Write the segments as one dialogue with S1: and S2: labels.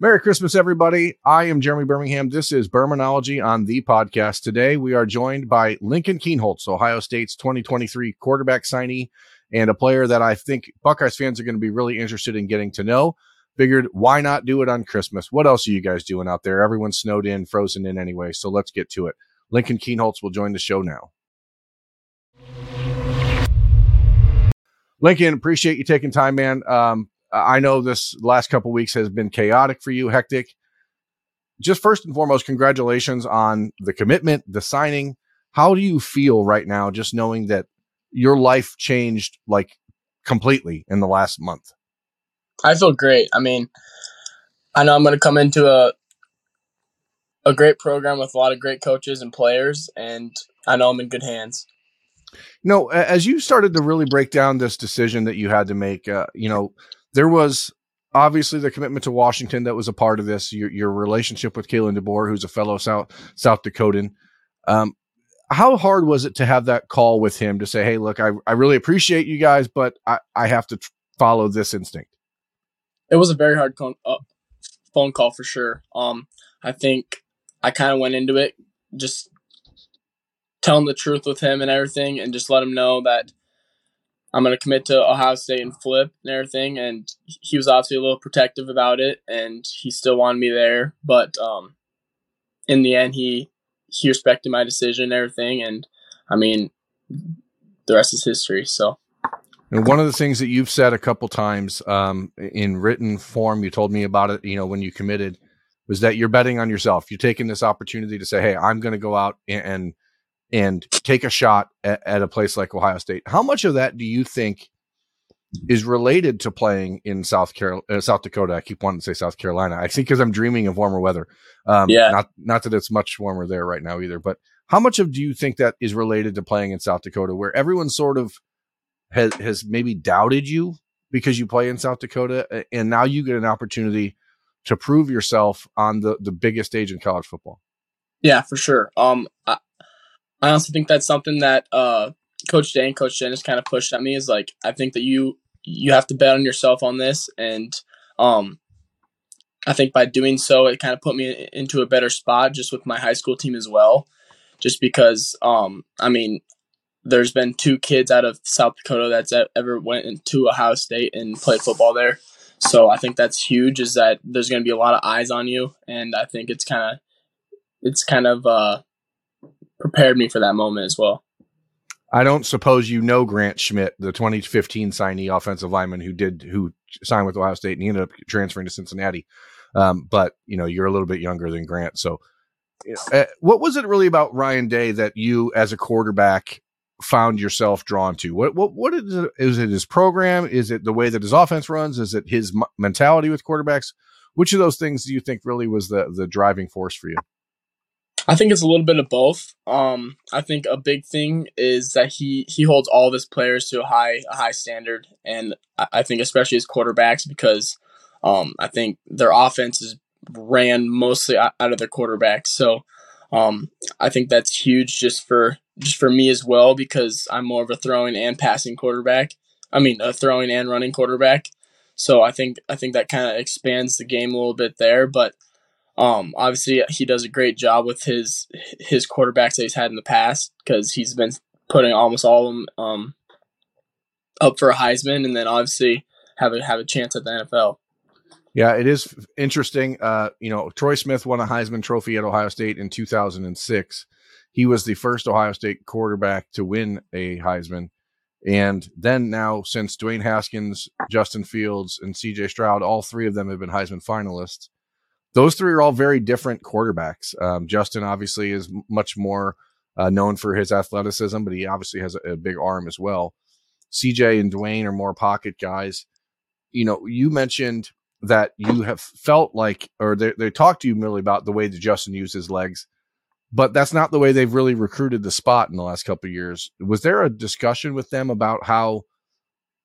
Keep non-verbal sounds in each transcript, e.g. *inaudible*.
S1: Merry Christmas, everybody. I am Jeremy Birmingham. This is Birminology on the podcast. Today, we are joined by Lincoln Kienholz, Ohio State's 2023 quarterback signee, and a player that I think Buckeyes fans are going to be really interested in getting to know. Figured, why not do it on Christmas? What else are you guys doing out there? Everyone's snowed in, frozen in anyway, so let's get to it. Lincoln Kienholz will join the show now. Lincoln, appreciate you taking time, man. Um, I know this last couple weeks has been chaotic for you, hectic. Just first and foremost, congratulations on the commitment, the signing. How do you feel right now, just knowing that your life changed like completely in the last month?
S2: I feel great. I mean, I know I'm going to come into a a great program with a lot of great coaches and players, and I know I'm in good hands.
S1: You know, as you started to really break down this decision that you had to make, uh, you know, there was obviously the commitment to Washington that was a part of this. Your, your relationship with Kalen DeBoer, who's a fellow South South Dakotan. Um, how hard was it to have that call with him to say, "Hey, look, I, I really appreciate you guys, but I, I have to follow this instinct."
S2: It was a very hard con- uh, phone call for sure. Um, I think I kind of went into it just telling the truth with him and everything, and just let him know that I'm going to commit to Ohio State and flip and everything. And he was obviously a little protective about it, and he still wanted me there. But um, in the end, he he respected my decision and everything. And I mean, the rest is history. So.
S1: And one of the things that you've said a couple times um, in written form, you told me about it. You know, when you committed, was that you're betting on yourself. You're taking this opportunity to say, "Hey, I'm going to go out and, and and take a shot at, at, a place like Ohio State. How much of that do you think is related to playing in South Carolina, uh, South Dakota? I keep wanting to say South Carolina. I think because I'm dreaming of warmer weather. Um, yeah. Not not that it's much warmer there right now either. But how much of do you think that is related to playing in South Dakota, where everyone sort of has has maybe doubted you because you play in South Dakota, and now you get an opportunity to prove yourself on the the biggest stage in college football?
S2: Yeah, for sure. Um, I, I also think that's something that uh, Coach Day and Coach Dennis kind of pushed at me is like I think that you you have to bet on yourself on this, and um, I think by doing so, it kind of put me into a better spot just with my high school team as well. Just because, um, I mean, there's been two kids out of South Dakota that's ever went into Ohio State and played football there. So I think that's huge. Is that there's going to be a lot of eyes on you, and I think it's kind of it's kind of uh, prepared me for that moment as well.
S1: I don't suppose you know Grant Schmidt, the 2015 signee offensive lineman who did who signed with Ohio State and he ended up transferring to Cincinnati. Um, but you know, you're a little bit younger than Grant. So, uh, what was it really about Ryan Day that you, as a quarterback, found yourself drawn to? What what what is it? Is it his program? Is it the way that his offense runs? Is it his m- mentality with quarterbacks? Which of those things do you think really was the the driving force for you?
S2: I think it's a little bit of both. Um, I think a big thing is that he he holds all of his players to a high a high standard, and I, I think especially his quarterbacks because um, I think their offense is ran mostly out of their quarterbacks. So um, I think that's huge just for just for me as well because I'm more of a throwing and passing quarterback. I mean, a throwing and running quarterback. So I think I think that kind of expands the game a little bit there, but um, obviously, he does a great job with his his quarterbacks that he's had in the past because he's been putting almost all of them um, up for a Heisman, and then obviously have a have a chance at the NFL.
S1: Yeah, it is interesting. Uh, you know, Troy Smith won a Heisman Trophy at Ohio State in 2006. He was the first Ohio State quarterback to win a Heisman. And then now, since Dwayne Haskins, Justin Fields, and CJ Stroud, all three of them have been Heisman finalists those three are all very different quarterbacks. Um, Justin obviously is much more uh, known for his athleticism, but he obviously has a, a, big arm as well. CJ and Dwayne are more pocket guys. You know, you mentioned that you have felt like, or they, they talked to you merely about the way that Justin used his legs, but that's not the way they've really recruited the spot in the last couple of years. Was there a discussion with them about how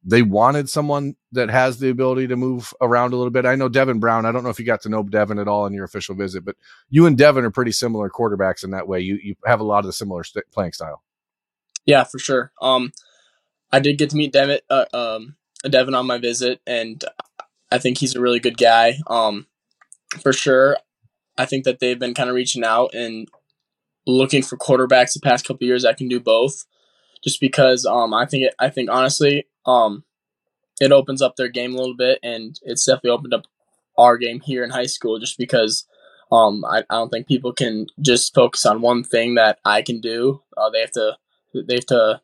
S1: they wanted someone that has the ability to move around a little bit. I know Devin Brown. I don't know if you got to know Devin at all in your official visit, but you and Devin are pretty similar quarterbacks in that way. You you have a lot of the similar st- playing style.
S2: Yeah, for sure. Um, I did get to meet Devin, uh, um, Devin on my visit, and I think he's a really good guy. Um, for sure. I think that they've been kind of reaching out and looking for quarterbacks the past couple years that can do both. Just because um, I think it, I think honestly um, it opens up their game a little bit, and it's definitely opened up our game here in high school. Just because um, I, I don't think people can just focus on one thing that I can do. Uh, they have to they have to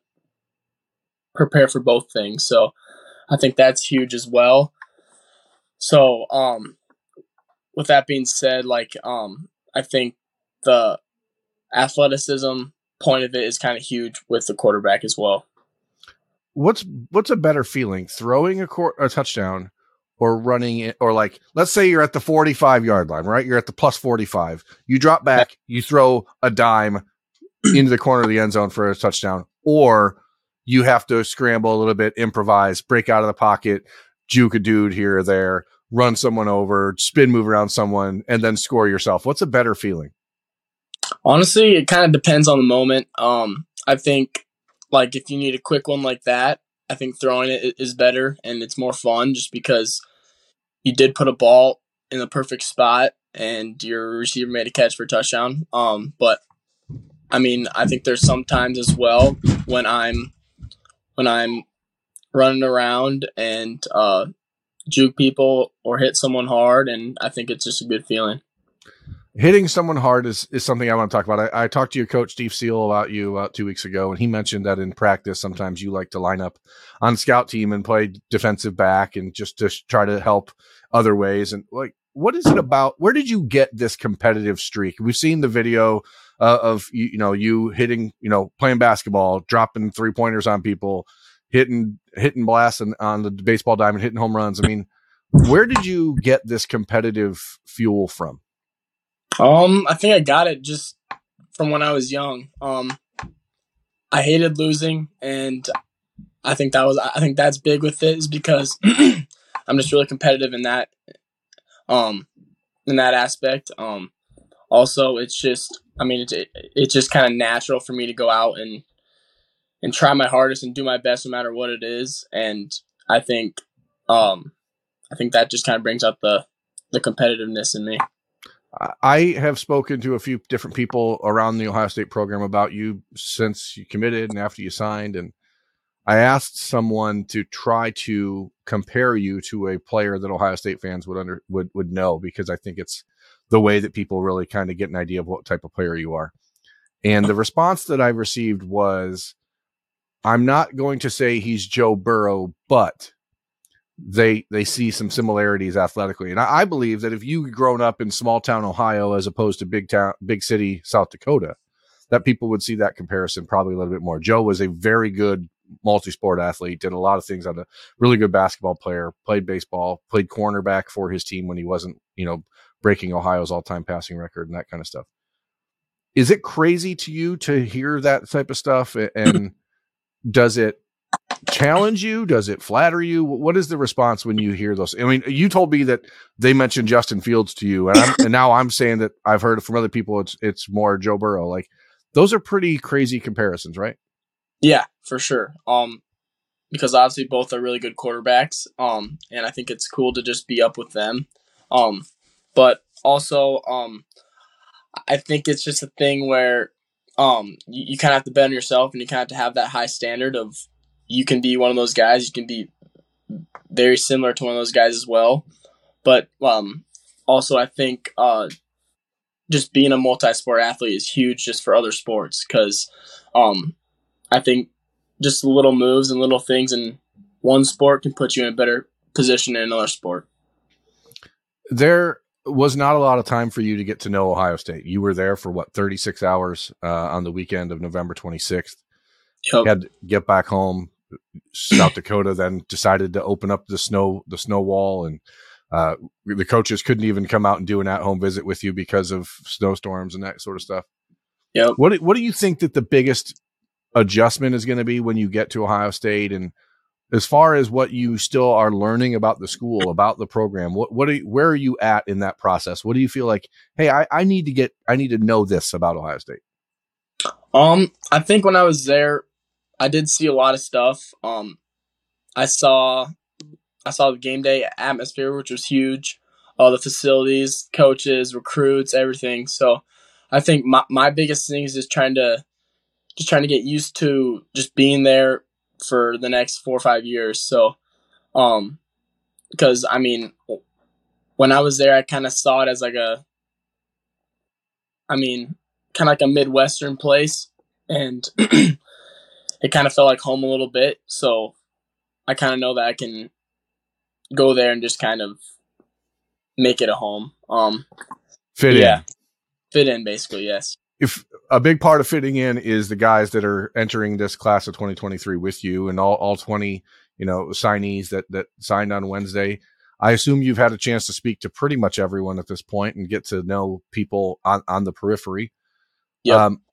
S2: prepare for both things. So I think that's huge as well. So um, with that being said, like um, I think the athleticism point of it is kind of huge with the quarterback as well.
S1: What's what's a better feeling, throwing a, cor- a touchdown or running it, or like let's say you're at the 45 yard line, right? You're at the plus 45. You drop back, you throw a dime *clears throat* into the corner of the end zone for a touchdown, or you have to scramble a little bit, improvise, break out of the pocket, juke a dude here or there, run someone over, spin move around someone, and then score yourself. What's a better feeling?
S2: Honestly, it kind of depends on the moment. Um, I think like if you need a quick one like that, I think throwing it is better and it's more fun just because you did put a ball in the perfect spot and your receiver made a catch for a touchdown. Um, but I mean, I think there's sometimes as well when I'm when I'm running around and uh, juke people or hit someone hard, and I think it's just a good feeling.
S1: Hitting someone hard is, is something I want to talk about. I, I talked to your coach Steve Seal about you about two weeks ago, and he mentioned that in practice sometimes you like to line up on scout team and play defensive back and just to try to help other ways. And like, what is it about? Where did you get this competitive streak? We've seen the video uh, of you, you know you hitting you know playing basketball, dropping three pointers on people, hitting hitting blasts on, on the baseball diamond, hitting home runs. I mean, where did you get this competitive fuel from?
S2: Um, I think I got it just from when I was young. Um, I hated losing, and I think that was I think that's big with it is because *clears throat* I'm just really competitive in that um in that aspect. Um, also, it's just I mean, it's it, it's just kind of natural for me to go out and and try my hardest and do my best no matter what it is. And I think, um, I think that just kind of brings out the the competitiveness in me.
S1: I have spoken to a few different people around the Ohio State program about you since you committed and after you signed, and I asked someone to try to compare you to a player that Ohio State fans would under would would know because I think it's the way that people really kind of get an idea of what type of player you are. And the response that I received was, I'm not going to say he's Joe Burrow, but they they see some similarities athletically. And I, I believe that if you grown up in small town Ohio as opposed to big town big city South Dakota, that people would see that comparison probably a little bit more. Joe was a very good multi-sport athlete, did a lot of things on a really good basketball player, played baseball, played cornerback for his team when he wasn't, you know, breaking Ohio's all-time passing record and that kind of stuff. Is it crazy to you to hear that type of stuff? And *clears throat* does it challenge you? Does it flatter you? What is the response when you hear those? I mean, you told me that they mentioned Justin Fields to you, and, *laughs* and now I'm saying that I've heard from other people it's it's more Joe Burrow. Like those are pretty crazy comparisons, right?
S2: Yeah, for sure. Um, because obviously both are really good quarterbacks. Um, and I think it's cool to just be up with them. Um, but also, um, I think it's just a thing where um, you, you kind of have to bet on yourself and you kind of have to have that high standard of you can be one of those guys. You can be very similar to one of those guys as well. But um, also, I think uh, just being a multi-sport athlete is huge just for other sports because um, I think just little moves and little things in one sport can put you in a better position in another sport.
S1: There was not a lot of time for you to get to know Ohio State. You were there for what 36 hours uh, on the weekend of November 26th. Yep. You had to get back home. South Dakota then decided to open up the snow the snow wall, and uh, the coaches couldn't even come out and do an at home visit with you because of snowstorms and that sort of stuff.
S2: Yeah.
S1: What What do you think that the biggest adjustment is going to be when you get to Ohio State and as far as what you still are learning about the school, about the program, what what are you, where are you at in that process? What do you feel like? Hey, I, I need to get I need to know this about Ohio State.
S2: Um, I think when I was there, I did see a lot of stuff. Um, I saw I saw the game day atmosphere, which was huge. all the facilities, coaches, recruits, everything. So I think my, my biggest thing is just trying to just trying to get used to just being there for the next four or five years. So um because I mean when I was there I kind of saw it as like a I mean kind of like a midwestern place and *clears throat* it kind of felt like home a little bit. So I kind of know that I can go there and just kind of make it a home. Um,
S1: fit
S2: yeah,
S1: in.
S2: fit in basically. Yes.
S1: If a big part of fitting in is the guys that are entering this class of 2023 with you and all, all 20, you know, signees that, that signed on Wednesday. I assume you've had a chance to speak to pretty much everyone at this point and get to know people on, on the periphery.
S2: Yeah.
S1: Um, I,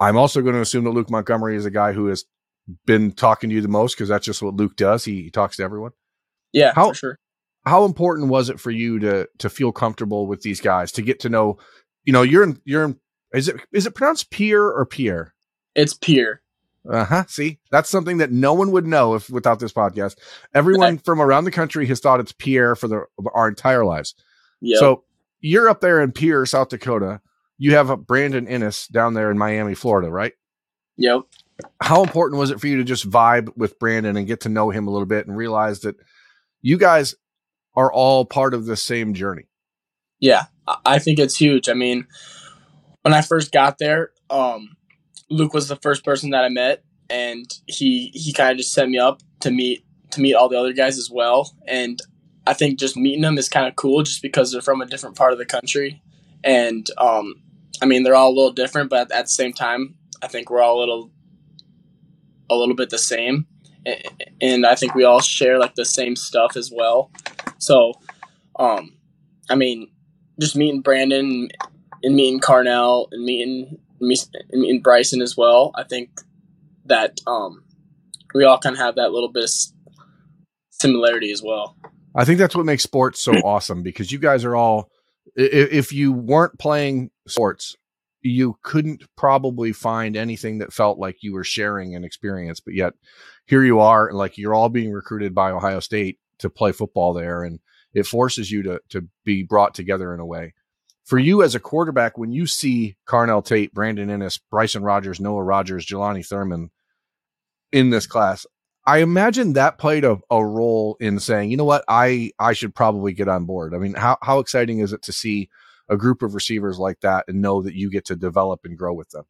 S1: I'm also going to assume that Luke Montgomery is a guy who has been talking to you the most because that's just what Luke does. He, he talks to everyone.
S2: Yeah,
S1: How-
S2: for sure.
S1: how important was it for you to to feel comfortable with these guys to get to know you know you're in you're in is it is it pronounced Pierre or Pierre
S2: It's peer.
S1: uh-huh see that's something that no one would know if without this podcast everyone *laughs* from around the country has thought it's Pierre for the our entire lives
S2: Yeah.
S1: so you're up there in Pierre South Dakota you have a Brandon Inniss down there in Miami Florida right
S2: yep.
S1: how important was it for you to just vibe with Brandon and get to know him a little bit and realize that you guys are all part of the same journey
S2: Yeah, I- I think it's huge. I mean, when I first got there, um, Luke was the first person that I met, and he he kind of just set me up to meet to meet all the other guys as well. And I think just meeting them is kind of cool, just because they're from a different part of the country, and um, I mean they're all a little different, but at the same time, I think we're all a little a little bit the same, and I think we all share like the same stuff as well. So, um, I mean, just meeting Brandon and meeting Carnell and meeting me and meeting Bryson as well. I think that um, we all kind of have that little bit of similarity as well.
S1: I think that's what makes sports so awesome because you guys are all. If you weren't playing sports, you couldn't probably find anything that felt like you were sharing an experience. But yet, here you are, like you're all being recruited by Ohio State to play football there, and it forces you to to be brought together in a way. For you as a quarterback, when you see Carnell Tate, Brandon Inniss, Bryson Rodgers, Noah Rogers, Jelani Thurman in this class, I imagine that played a, a role in saying, you know what, I I should probably get on board. I mean, how how exciting is it to see a group of receivers like that and know that you get to develop and grow with them?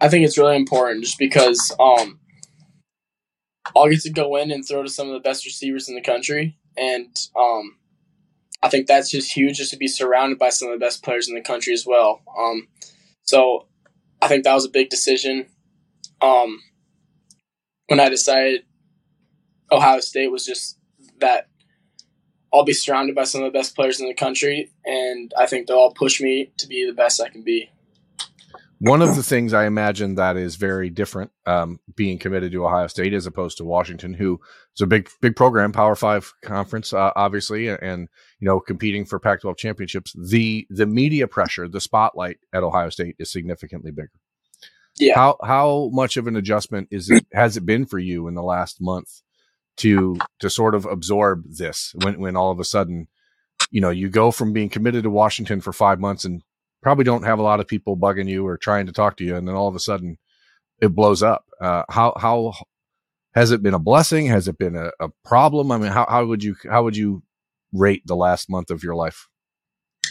S2: I think it's really important just because um, I'll get to go in and throw to some of the best receivers in the country, and um, I think that's just huge, just to be surrounded by some of the best players in the country as well. Um, so I think that was a big decision. Um, when I decided Ohio State was just that I'll be surrounded by some of the best players in the country, and I think they'll all push me to be the best I can be.
S1: One of the things I imagine that is very different, um, being committed to Ohio State as opposed to Washington, who is a big, big program, Power Five conference, uh, obviously, and you know, competing for Pac-12 championships. The the media pressure, the spotlight at Ohio State is significantly bigger.
S2: Yeah.
S1: How how much of an adjustment is it has it been for you in the last month to to sort of absorb this when when all of a sudden, you know, you go from being committed to Washington for five months and probably don't have a lot of people bugging you or trying to talk to you, and then all of a sudden it blows up. Uh, how how has it been a blessing? Has it been a, a problem? I mean, how how would you how would you rate the last month of your life?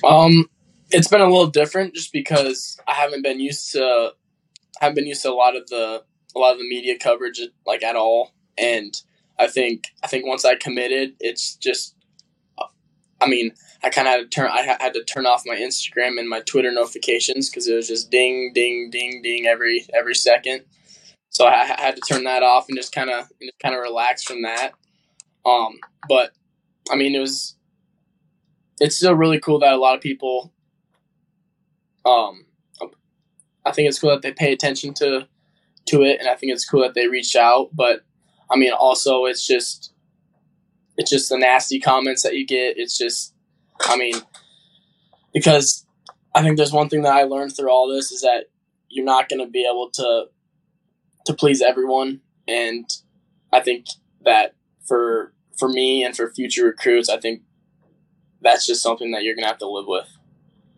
S2: Um, it's been a little different just because I haven't been used to I haven't been used to a lot of the a lot of the media coverage like at all, and I think I think once I committed, it's just. I mean, I kind of had to turn. I had to turn off my Instagram and my Twitter notifications because it was just ding, ding, ding, ding every every second. So I, I had to turn that off and just kind of kind of relax from that. Um, but I mean, it was it's still really cool that a lot of people um I think it's cool that they pay attention to to it and I think it's cool that they reach out but I mean also it's just it's just the nasty comments that you get it's just I mean because I think there's one thing that I learned through all this is that you're not going to be able to to please everyone and I think that for for me and for future recruits I think that's just something that you're gonna have to live with.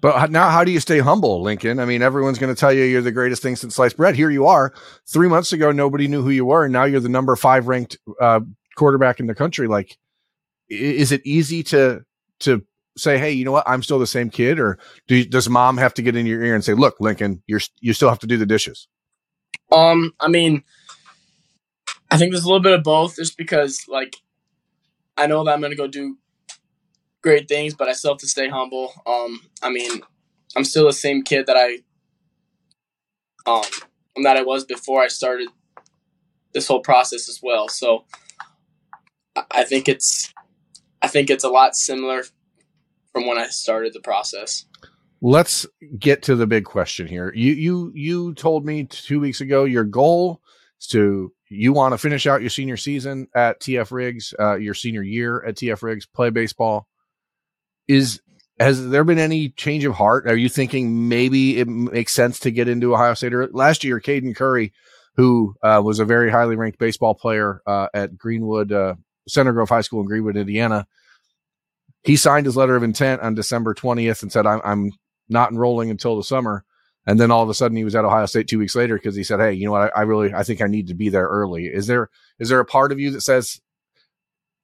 S1: But now, how do you stay humble, Lincoln? I mean, everyone's going to tell you you're the greatest thing since sliced bread. Here you are. Three months ago, nobody knew who you were, and now you're the number five ranked uh, quarterback in the country. Like, is it easy to to say, hey, you know what? I'm still the same kid, or do you, does mom have to get in your ear and say, look, Lincoln, you're you still have to do the dishes?
S2: Um, I mean, I think there's a little bit of both, just because like I know that I'm going to go do great things, but I still have to stay humble. Um, I mean, I'm still the same kid that I um that I was before I started this whole process as well. So I think it's I think it's a lot similar from when I started the process.
S1: Let's get to the big question here. You you you told me 2 weeks ago your goal is to you want to finish out your senior season at TF Riggs, uh, your senior year at TF Riggs, play baseball, is has there been any change of heart? Are you thinking maybe it makes sense to get into Ohio State? Or last year, Caden Curry, who uh, was a very highly ranked baseball player uh, at Greenwood uh, Center Grove High School in Greenwood, Indiana, he signed his letter of intent on December twentieth and said, "I'm, I'm not enrolling until the summer." And then all of a sudden, he was at Ohio State two weeks later because he said, "Hey, you know what? I, I really, I think I need to be there early." Is there is there a part of you that says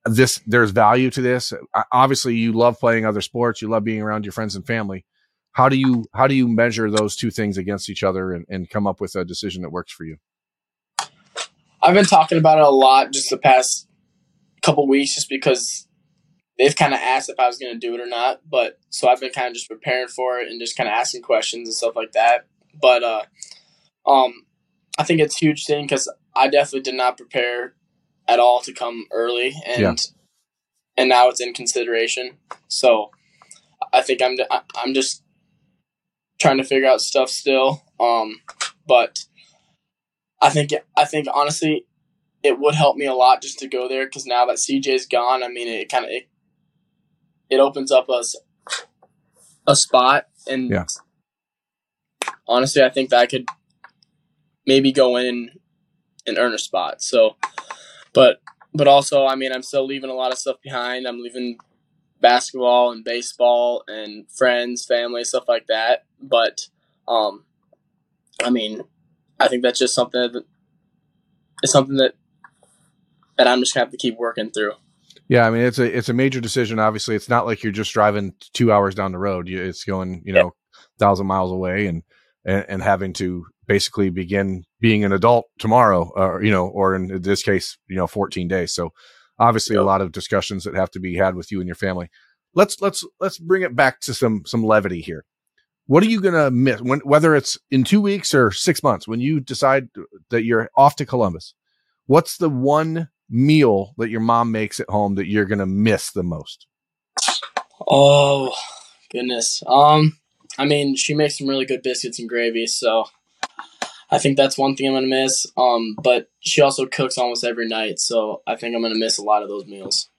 S1: this there's value to this. Obviously you love playing other sports. You love being around your friends and family. How do you how do you measure those two things against each other and, and come up with a decision that works for you?
S2: I've been talking about it a lot just the past couple weeks just because they've kind of asked if i was going to do it or not but so i've been kind of just preparing for it and just kind of asking questions and stuff like that. But uh um i think it's huge thing because i definitely did not prepare at all to come early, and yeah. and now it's in consideration. So I think I'm I'm just trying to figure out stuff still. Um, but I think I think honestly, it would help me a lot just to go there because now that CJ's gone, I mean, it kind of it, it opens up us a, a spot, and
S1: yeah.
S2: honestly, I think that I could maybe go in and earn a spot. So but but also, I mean, I'm still leaving a lot of stuff behind. I'm leaving basketball and baseball and friends, family, stuff like that. But um, I mean, I think that's just something that it's something that that I'm just gonna have to keep working through.
S1: Yeah, I mean it's a it's a major decision. Obviously, it's not like you're just driving two hours down the road. It's going you know thousand miles away and, and and having to basically begin being an adult tomorrow, or you know, or in this case, you know, 14 days. So obviously, a lot of discussions that have to be had with you and your family. Let's let's let's bring it back to some some levity here. What are you gonna miss when whether it's in two weeks or six months when you decide that you're off to Columbus? What's the one meal that your mom makes at home that you're gonna miss the most?
S2: Oh goodness. Um, I mean, she makes some really good biscuits and gravy, so I think that's one thing I'm gonna miss. Um, but she also cooks almost every night, so I think I'm gonna miss a lot of those meals.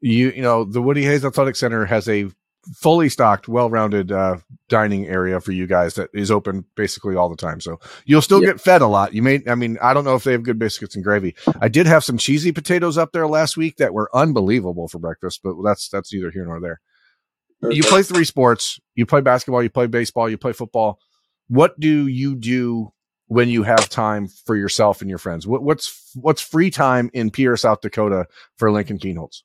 S1: You you know the Woody Hayes Athletic Center has a fully stocked, well-rounded uh, dining area for you guys that is open basically all the time. So you'll still get fed a lot. You may, I mean, I don't know if they have good biscuits and gravy. I did have some cheesy potatoes up there last week that were unbelievable for breakfast, but that's that's neither here nor there. You play three sports. You play basketball. You play baseball. You play football. What do you do when you have time for yourself and your friends? What, what's what's free time in Pierre, South Dakota for Lincoln Kienholz?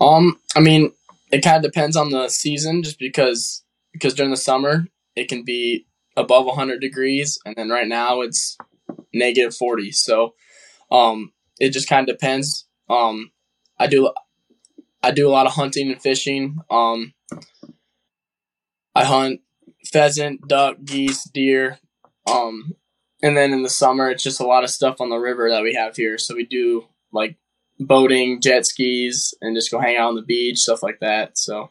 S2: Um, I mean, it kind of depends on the season, just because because during the summer it can be above 100 degrees, and then right now it's negative 40. So, um, it just kind of depends. Um, I do I do a lot of hunting and fishing. Um, I hunt pheasant, duck, geese, deer, um, and then in the summer, it's just a lot of stuff on the river that we have here. So we do like boating, jet skis, and just go hang out on the beach, stuff like that. So,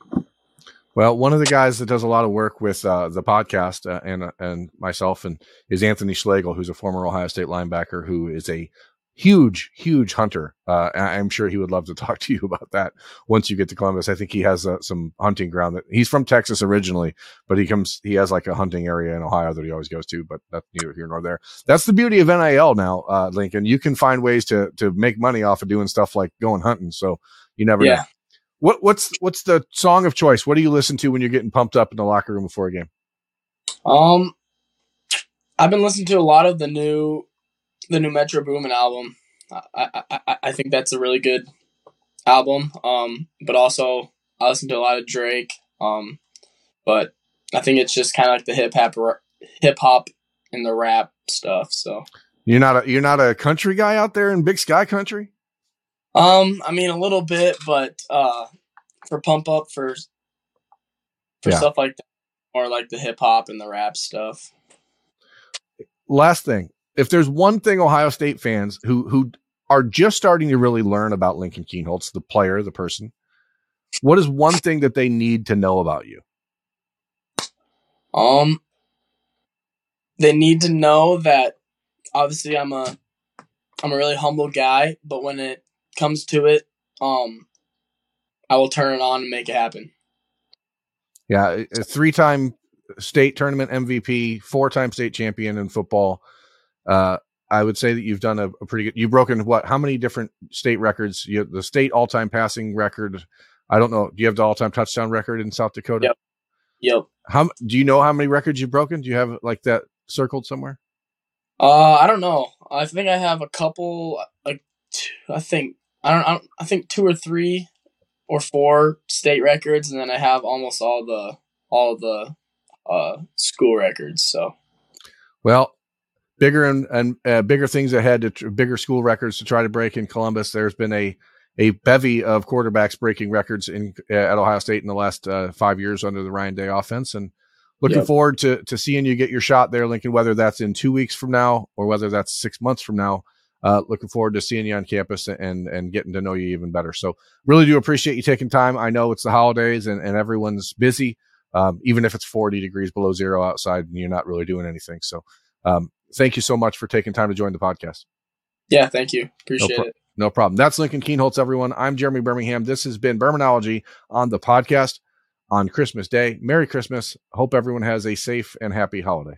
S1: well, one of the guys that does a lot of work with uh, the podcast uh, and uh, and myself and is Anthony Schlegel, who's a former Ohio State linebacker who is a huge, huge hunter. Uh, I'm sure he would love to *laughs* talk to you about that once you get to Columbus. I think he has uh, some hunting ground that he's from Texas originally, but he comes, he has like a hunting area in Ohio that he always goes to, but that's neither here nor there. That's the beauty of NIL now, uh, Lincoln. You can find ways to, to make money off of doing stuff like going hunting. So you never
S2: yeah.
S1: know. what what's what's the song of choice? What do you listen to when you're getting pumped up in the locker room before a game?
S2: Um, I've been listening to a lot of the new the new Metro Boomin album. I, I I think that's a really good album. Um, but also I listen to a lot of Drake. Um, but I think it's just kind of like the hip hop hip hop and the rap stuff. So
S1: you're not a you're not a country guy out there in Big Sky country.
S2: Um, I mean a little bit, but uh, for pump up for for yeah. stuff like that, or like the hip hop and the rap stuff.
S1: Last thing, if there's one thing Ohio State fans who who are just starting to really learn about Lincoln Kienholz, the player, the person, what is one thing that they need to know about you?
S2: Um, they need to know that obviously I'm a I'm a really humble guy, but when it comes to it, um, I will turn it on and make it happen.
S1: Yeah, a three-time state tournament MVP, four-time state champion in football. Uh, I would say that you've done a, a, pretty good. You've broken what? How many different state records? You the state all-time passing record. I don't know. Do you have the all-time touchdown record in South Dakota?
S2: Yep. Yep.
S1: How do you know how many records you've broken? Do you have like that circled somewhere?
S2: Uh, I don't know. I think I have a couple. Like, I think I don't, I don't. I think two or three or four state records, and then I have almost all the all the uh, school records. So,
S1: well, bigger and, and uh, bigger things ahead to tr- bigger school records to try to break in Columbus. There's been a a bevy of quarterbacks breaking records in uh, at Ohio State in the last uh, five years under the Ryan Day offense, and looking yep. forward to to seeing you get your shot there, Lincoln. Whether that's in two weeks from now or whether that's six months from now. Uh, looking forward to seeing you on campus and and getting to know you even better. So really do appreciate you taking time. I know it's the holidays and, and everyone's busy, um, even if it's 40 degrees below zero outside and you're not really doing anything. So um, thank you so much for taking time to join the podcast.
S2: Yeah, thank you. Appreciate no pro- it.
S1: No problem. That's Lincoln Kienholz, everyone. I'm Jeremy Birmingham. This has been Birminology on the podcast on Christmas Day. Merry Christmas. Hope everyone has a safe and happy holiday.